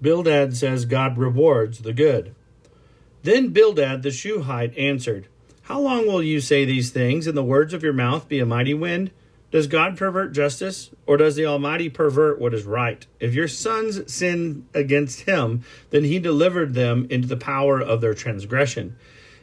Bildad says God rewards the good. Then Bildad the Shuhite answered, How long will you say these things, and the words of your mouth be a mighty wind? Does God pervert justice, or does the Almighty pervert what is right? If your sons sin against him, then he delivered them into the power of their transgression.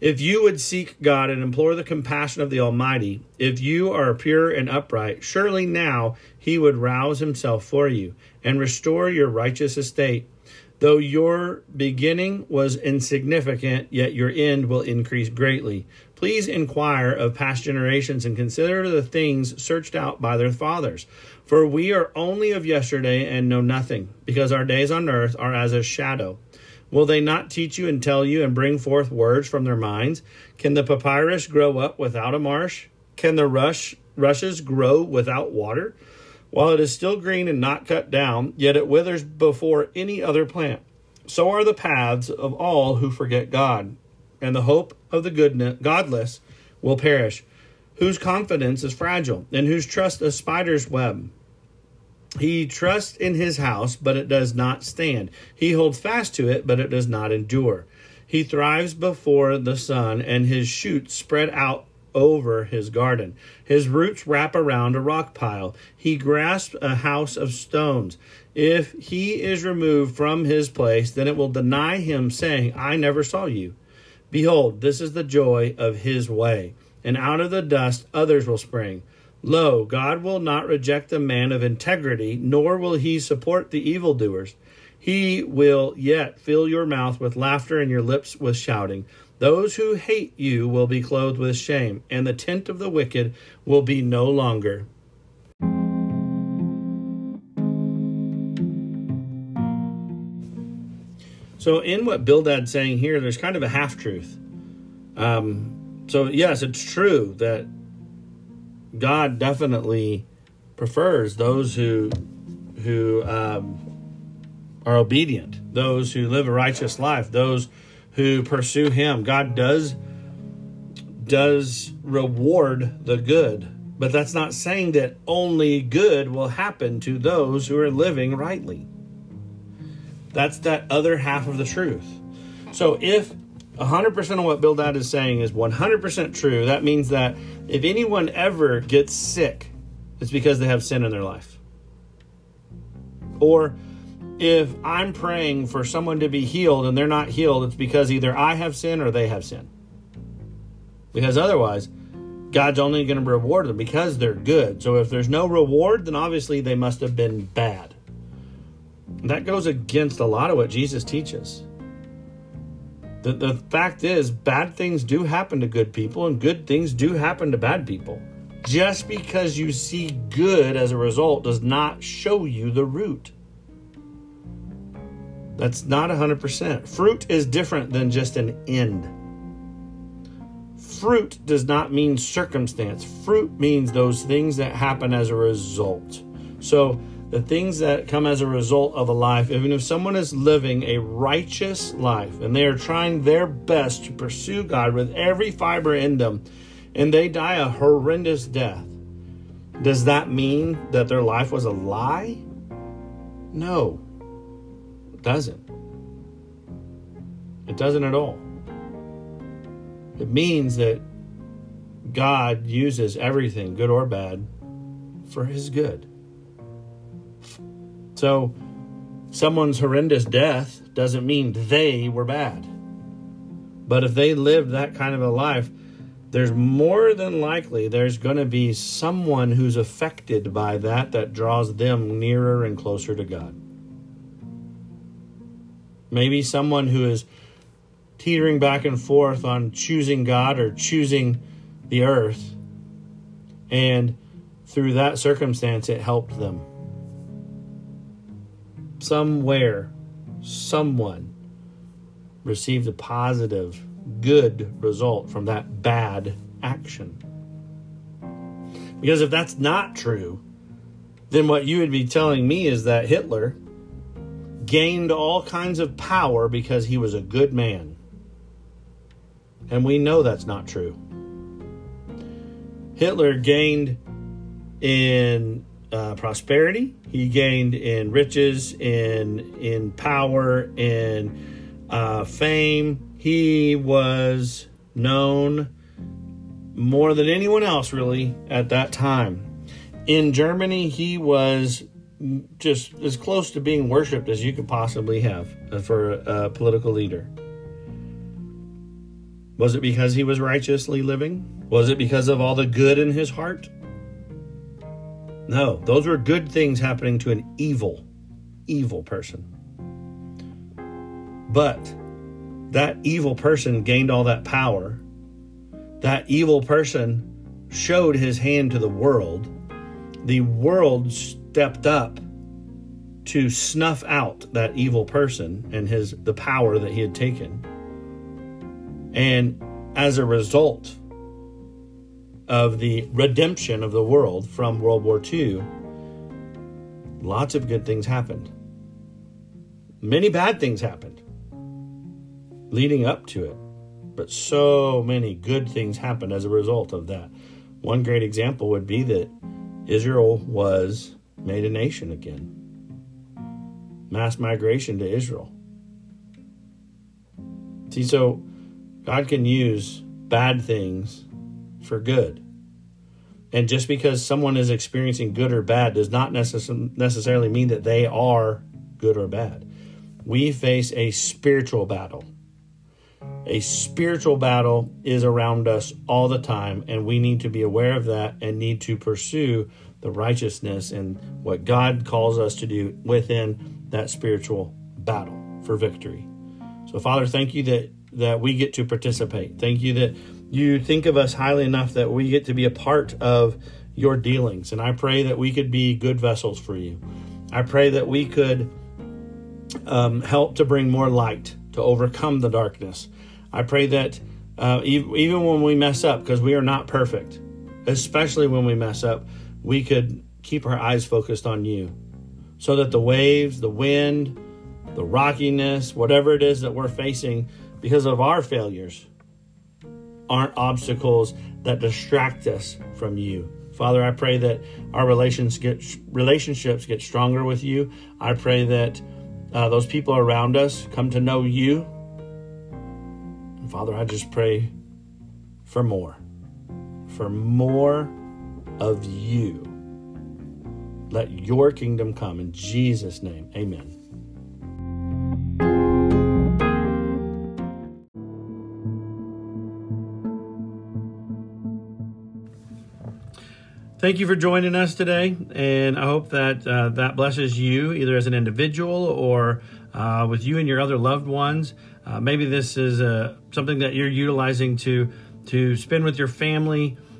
If you would seek God and implore the compassion of the Almighty, if you are pure and upright, surely now he would rouse himself for you and restore your righteous estate. Though your beginning was insignificant, yet your end will increase greatly. Please inquire of past generations and consider the things searched out by their fathers. For we are only of yesterday and know nothing, because our days on earth are as a shadow. Will they not teach you and tell you and bring forth words from their minds? Can the papyrus grow up without a marsh? Can the rush rushes grow without water? While it is still green and not cut down, yet it withers before any other plant. So are the paths of all who forget God, and the hope of the goodness, godless will perish, whose confidence is fragile, and whose trust a spider's web. He trusts in his house, but it does not stand. He holds fast to it, but it does not endure. He thrives before the sun, and his shoots spread out over his garden. His roots wrap around a rock pile. He grasps a house of stones. If he is removed from his place, then it will deny him, saying, I never saw you. Behold, this is the joy of his way, and out of the dust others will spring. Lo, God will not reject the man of integrity, nor will he support the evildoers. He will yet fill your mouth with laughter and your lips with shouting. Those who hate you will be clothed with shame, and the tent of the wicked will be no longer. So, in what Bildad's saying here, there's kind of a half truth. Um, so, yes, it's true that God definitely prefers those who who um, are obedient, those who live a righteous life, those who pursue him. God does does reward the good, but that's not saying that only good will happen to those who are living rightly. That's that other half of the truth. So if 100% of what Bildad is saying is 100% true, that means that if anyone ever gets sick, it's because they have sin in their life. Or if I'm praying for someone to be healed and they're not healed, it's because either I have sin or they have sin. Because otherwise, God's only going to reward them because they're good. So if there's no reward, then obviously they must have been bad. That goes against a lot of what Jesus teaches. The, the fact is, bad things do happen to good people, and good things do happen to bad people. Just because you see good as a result does not show you the root. That's not 100%. Fruit is different than just an end. Fruit does not mean circumstance. Fruit means those things that happen as a result. So, the things that come as a result of a life, even if someone is living a righteous life and they are trying their best to pursue God with every fiber in them, and they die a horrendous death, does that mean that their life was a lie? No, doesn't. It doesn't at all. It means that God uses everything, good or bad, for his good. So, someone's horrendous death doesn't mean they were bad. But if they lived that kind of a life, there's more than likely there's going to be someone who's affected by that that draws them nearer and closer to God. Maybe someone who is teetering back and forth on choosing God or choosing the earth. And through that circumstance, it helped them somewhere, someone received a positive, good result from that bad action. Because if that's not true, then what you would be telling me is that Hitler gained all kinds of power because he was a good man. And we know that's not true. Hitler gained in uh, prosperity. He gained in riches, in in power, in uh, fame. He was known more than anyone else, really, at that time. In Germany, he was just as close to being worshipped as you could possibly have uh, for a political leader. Was it because he was righteously living? Was it because of all the good in his heart? No, those were good things happening to an evil, evil person. But that evil person gained all that power. That evil person showed his hand to the world. The world stepped up to snuff out that evil person and his the power that he had taken. And as a result, of the redemption of the world from World War II, lots of good things happened. Many bad things happened leading up to it, but so many good things happened as a result of that. One great example would be that Israel was made a nation again. Mass migration to Israel. See, so God can use bad things for good. And just because someone is experiencing good or bad does not necess- necessarily mean that they are good or bad. We face a spiritual battle. A spiritual battle is around us all the time, and we need to be aware of that and need to pursue the righteousness and what God calls us to do within that spiritual battle for victory. So, Father, thank you that, that we get to participate. Thank you that you think of us highly enough that we get to be a part of your dealings. And I pray that we could be good vessels for you. I pray that we could um, help to bring more light to overcome the darkness. I pray that uh, even when we mess up, because we are not perfect, especially when we mess up, we could keep our eyes focused on you so that the waves, the wind, the rockiness, whatever it is that we're facing because of our failures, aren't obstacles that distract us from you. Father, I pray that our relations get, relationships get stronger with you. I pray that uh, those people around us come to know you. And Father, I just pray for more, for more of you. Let your kingdom come in Jesus' name. Amen. Thank you for joining us today, and I hope that uh, that blesses you either as an individual or uh, with you and your other loved ones. Uh, maybe this is uh, something that you're utilizing to to spend with your family.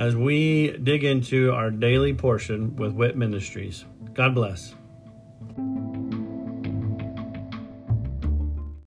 as we dig into our daily portion with WIT Ministries. God bless.